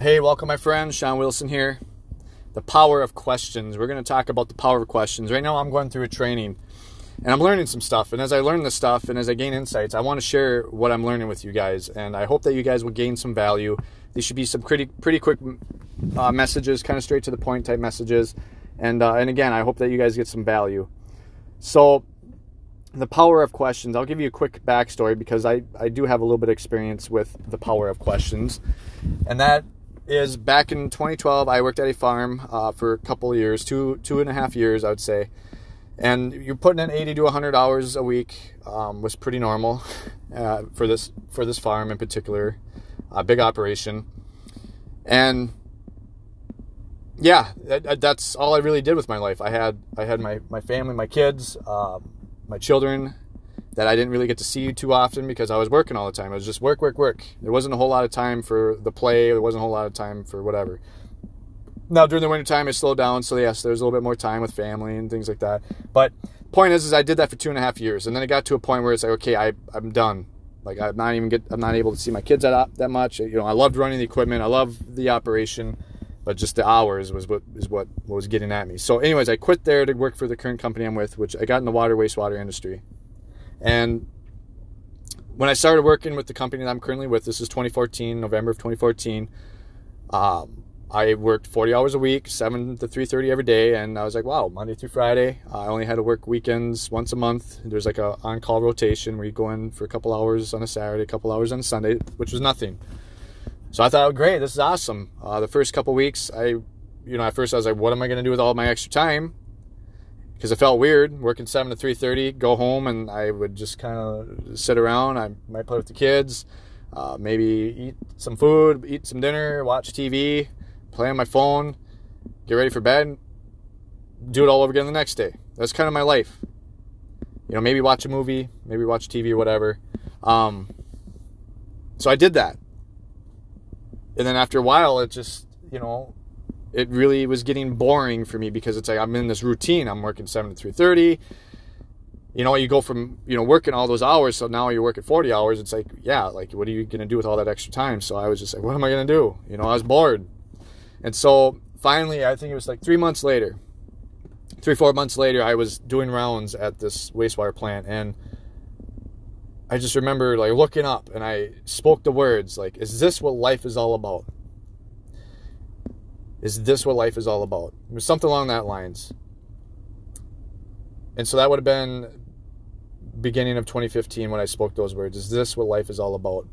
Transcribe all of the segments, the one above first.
Hey, welcome, my friend. Shawn Wilson here. The power of questions. We're going to talk about the power of questions. Right now, I'm going through a training and I'm learning some stuff. And as I learn this stuff and as I gain insights, I want to share what I'm learning with you guys. And I hope that you guys will gain some value. These should be some pretty pretty quick uh, messages, kind of straight to the point type messages. And uh, and again, I hope that you guys get some value. So the power of questions. I'll give you a quick backstory because I, I do have a little bit of experience with the power of questions. And that is back in 2012, I worked at a farm uh, for a couple years, two, two and a half years, I would say. And you're putting in 80 to 100 hours a week um, was pretty normal uh, for this for this farm in particular, a big operation. And yeah, that, that's all I really did with my life. I had I had my, my family, my kids, um, my children that I didn't really get to see you too often because I was working all the time. It was just work, work, work. There wasn't a whole lot of time for the play. There wasn't a whole lot of time for whatever. Now during the winter time, I slowed down, so yes, there's a little bit more time with family and things like that. But point is, is I did that for two and a half years, and then it got to a point where it's like, okay, I, I'm done. Like I'm not even get, I'm not able to see my kids that uh, that much. You know, I loved running the equipment, I love the operation, but just the hours was what is what, what was getting at me. So, anyways, I quit there to work for the current company I'm with, which I got in the water wastewater industry. And when I started working with the company that I'm currently with, this is 2014, November of 2014. Um, I worked 40 hours a week, 7 to 3:30 every day, and I was like, wow, Monday through Friday. I only had to work weekends once a month. There's like a on-call rotation where you go in for a couple hours on a Saturday, a couple hours on Sunday, which was nothing. So I thought, oh, great, this is awesome. Uh, the first couple weeks, I, you know, at first I was like, what am I going to do with all my extra time? Because it felt weird working seven to three thirty. Go home and I would just kind of sit around. I might play with the kids, uh, maybe eat some food, eat some dinner, watch TV, play on my phone, get ready for bed, do it all over again the next day. That's kind of my life. You know, maybe watch a movie, maybe watch TV or whatever. Um, so I did that and then after a while, it just, you know, it really was getting boring for me because it's like I'm in this routine. I'm working seven to three thirty. You know, you go from you know working all those hours, so now you're working forty hours. It's like, yeah, like what are you gonna do with all that extra time? So I was just like, what am I gonna do? You know, I was bored, and so finally, I think it was like three months later, three four months later, I was doing rounds at this wastewater plant, and I just remember like looking up and I spoke the words like, is this what life is all about? Is this what life is all about? It was something along that lines. And so that would have been beginning of 2015 when I spoke those words. Is this what life is all about?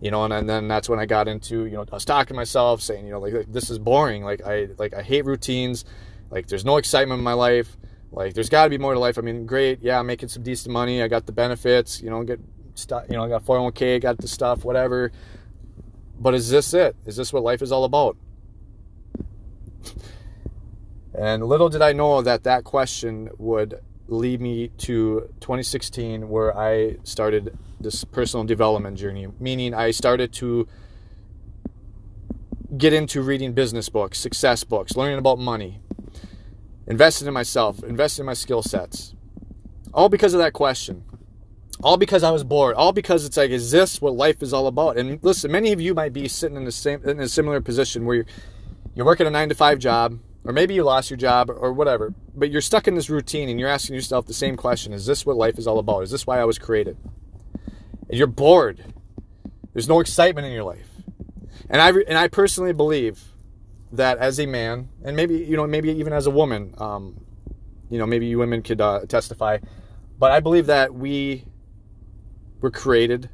You know, and, and then that's when I got into, you know, I was talking to myself saying, you know, like, like this is boring. Like I like I hate routines. Like there's no excitement in my life. Like there's got to be more to life. I mean, great, yeah, I'm making some decent money. I got the benefits. You know, get stuff, you know, I got 401k, got the stuff, whatever. But is this it? Is this what life is all about? And little did I know that that question would lead me to 2016, where I started this personal development journey, meaning I started to get into reading business books, success books, learning about money, investing in myself, investing in my skill sets. All because of that question all because I was bored. All because it's like, is this what life is all about? And listen, many of you might be sitting in the same in a similar position where you're, you're working a nine to five job, or maybe you lost your job or whatever, but you're stuck in this routine and you're asking yourself the same question: Is this what life is all about? Is this why I was created? And you're bored. There's no excitement in your life. And I and I personally believe that as a man, and maybe you know, maybe even as a woman, um, you know, maybe you women could uh, testify, but I believe that we were created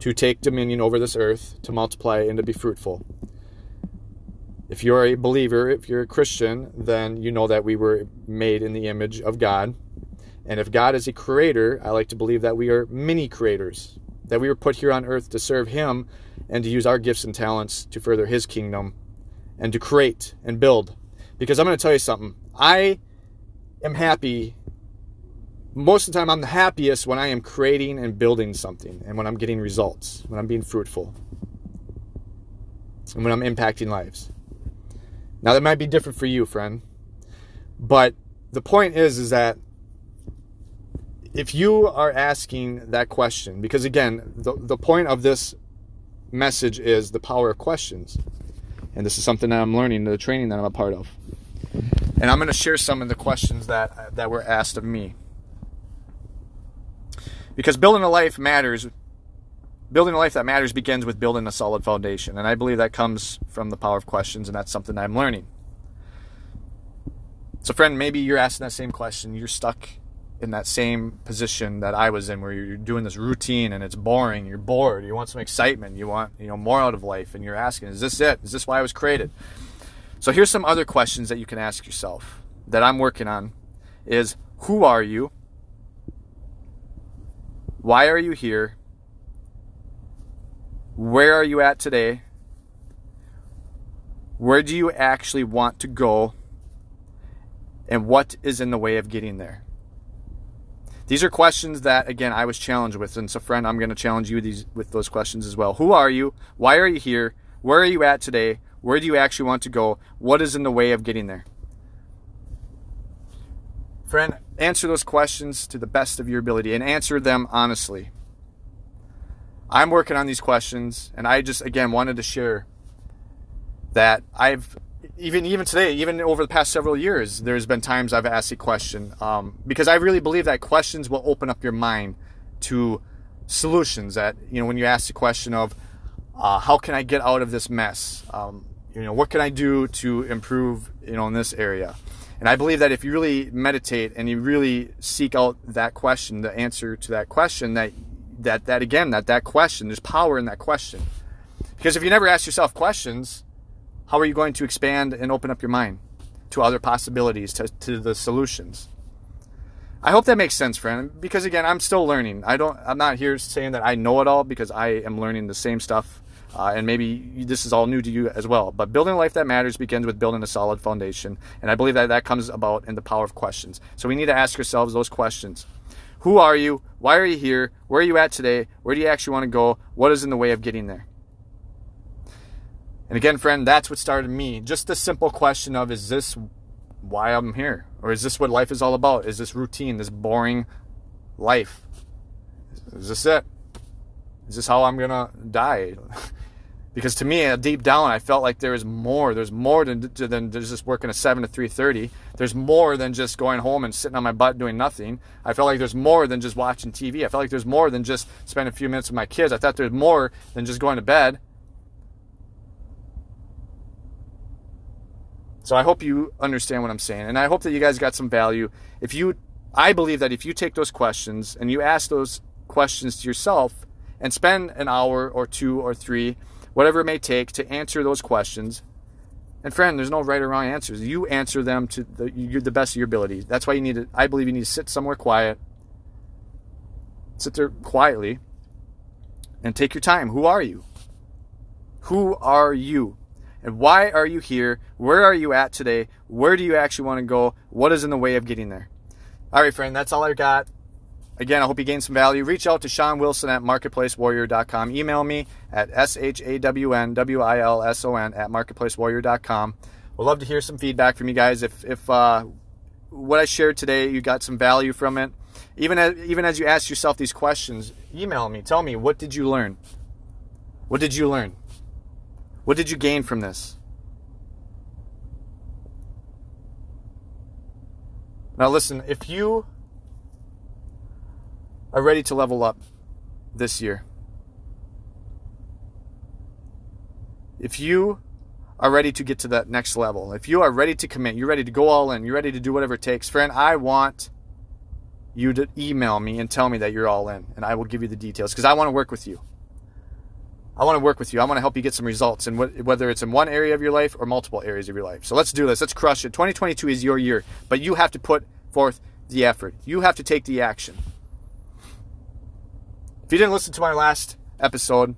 to take dominion over this earth, to multiply and to be fruitful. If you're a believer, if you're a Christian, then you know that we were made in the image of God. And if God is a creator, I like to believe that we are mini creators, that we were put here on earth to serve Him and to use our gifts and talents to further His kingdom and to create and build. Because I'm going to tell you something. I am happy most of the time I'm the happiest when I am creating and building something and when I'm getting results, when I'm being fruitful, and when I'm impacting lives. Now that might be different for you, friend. But the point is is that if you are asking that question, because again, the, the point of this message is the power of questions. And this is something that I'm learning, the training that I'm a part of. And I'm going to share some of the questions that that were asked of me. Because building a life matters. Building a life that matters begins with building a solid foundation. And I believe that comes from the power of questions, and that's something I'm learning. So, friend, maybe you're asking that same question. You're stuck in that same position that I was in, where you're doing this routine and it's boring. You're bored. You want some excitement. You want you know more out of life, and you're asking, "Is this it? Is this why I was created?" So, here's some other questions that you can ask yourself that I'm working on: Is who are you? Why are you here? Where are you at today? Where do you actually want to go? and what is in the way of getting there? These are questions that, again, I was challenged with. And so, friend, I'm going to challenge you these, with those questions as well. Who are you? Why are you here? Where are you at today? Where do you actually want to go? What is in the way of getting there? Friend, answer those questions to the best of your ability and answer them honestly. I'm working on these questions, and I just, again, wanted to share that I've even even today, even over the past several years, there's been times I've asked a question um, because I really believe that questions will open up your mind to solutions. That you know, when you ask the question of uh, how can I get out of this mess, um, you know, what can I do to improve, you know, in this area. And I believe that if you really meditate and you really seek out that question, the answer to that question, that that that again, that that question, there's power in that question. Because if you never ask yourself questions, how are you going to expand and open up your mind to other possibilities, to, to the solutions? I hope that makes sense, friend. Because again, I'm still learning. I don't. I'm not here saying that I know it all because I am learning the same stuff, uh, and maybe this is all new to you as well. But building a life that matters begins with building a solid foundation, and I believe that that comes about in the power of questions. So we need to ask ourselves those questions: Who are you? Why are you here? Where are you at today? Where do you actually want to go? What is in the way of getting there? And again, friend, that's what started me. Just the simple question of is this why I'm here? Or is this what life is all about? Is this routine, this boring life? Is this it? Is this how I'm going to die? because to me, uh, deep down, I felt like there is more. There's more than, than just working a 7 to 3.30. There's more than just going home and sitting on my butt doing nothing. I felt like there's more than just watching TV. I felt like there's more than just spending a few minutes with my kids. I thought there's more than just going to bed. So I hope you understand what I'm saying. And I hope that you guys got some value. If you, I believe that if you take those questions and you ask those questions to yourself and spend an hour or two or three, whatever it may take to answer those questions, and friend, there's no right or wrong answers. You answer them to the, the best of your ability. That's why you need to, I believe you need to sit somewhere quiet, sit there quietly, and take your time. Who are you? Who are you? And why are you here? Where are you at today? Where do you actually want to go? What is in the way of getting there? All right, friend, that's all I got. Again, I hope you gained some value. Reach out to Shawn Wilson at marketplacewarrior.com. Email me at S-H-A-W-N-W-I-L-S-O-N at marketplacewarrior.com. We'd love to hear some feedback from you guys. If, if uh, what I shared today, you got some value from it, even as, even as you ask yourself these questions, email me. Tell me, what did you learn? What did you learn? What did you gain from this? Now, listen, if you are ready to level up this year, if you are ready to get to that next level, if you are ready to commit, you're ready to go all in, you're ready to do whatever it takes, friend, I want you to email me and tell me that you're all in, and I will give you the details because I want to work with you. I want to work with you. I want to help you get some results, and whether it's in one area of your life or multiple areas of your life. So let's do this. Let's crush it. 2022 is your year, but you have to put forth the effort. You have to take the action. If you didn't listen to my last episode,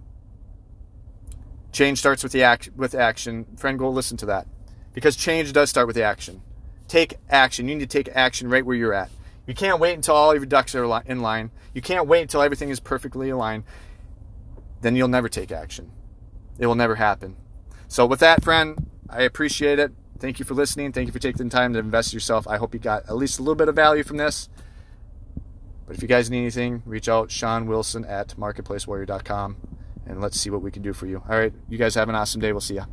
change starts with the act with action. Friend, go listen to that because change does start with the action. Take action. You need to take action right where you're at. You can't wait until all your ducks are in line. You can't wait until everything is perfectly aligned then you'll never take action. It will never happen. So, with that, friend, I appreciate it. Thank you for listening. Thank you for taking the time to invest in yourself. I hope you got at least a little bit of value from this. But if you guys need anything, reach out Shawn Wilson at marketplacewarrior.com and let's see what we can do for you. All right, you guys have an awesome day. We'll see you.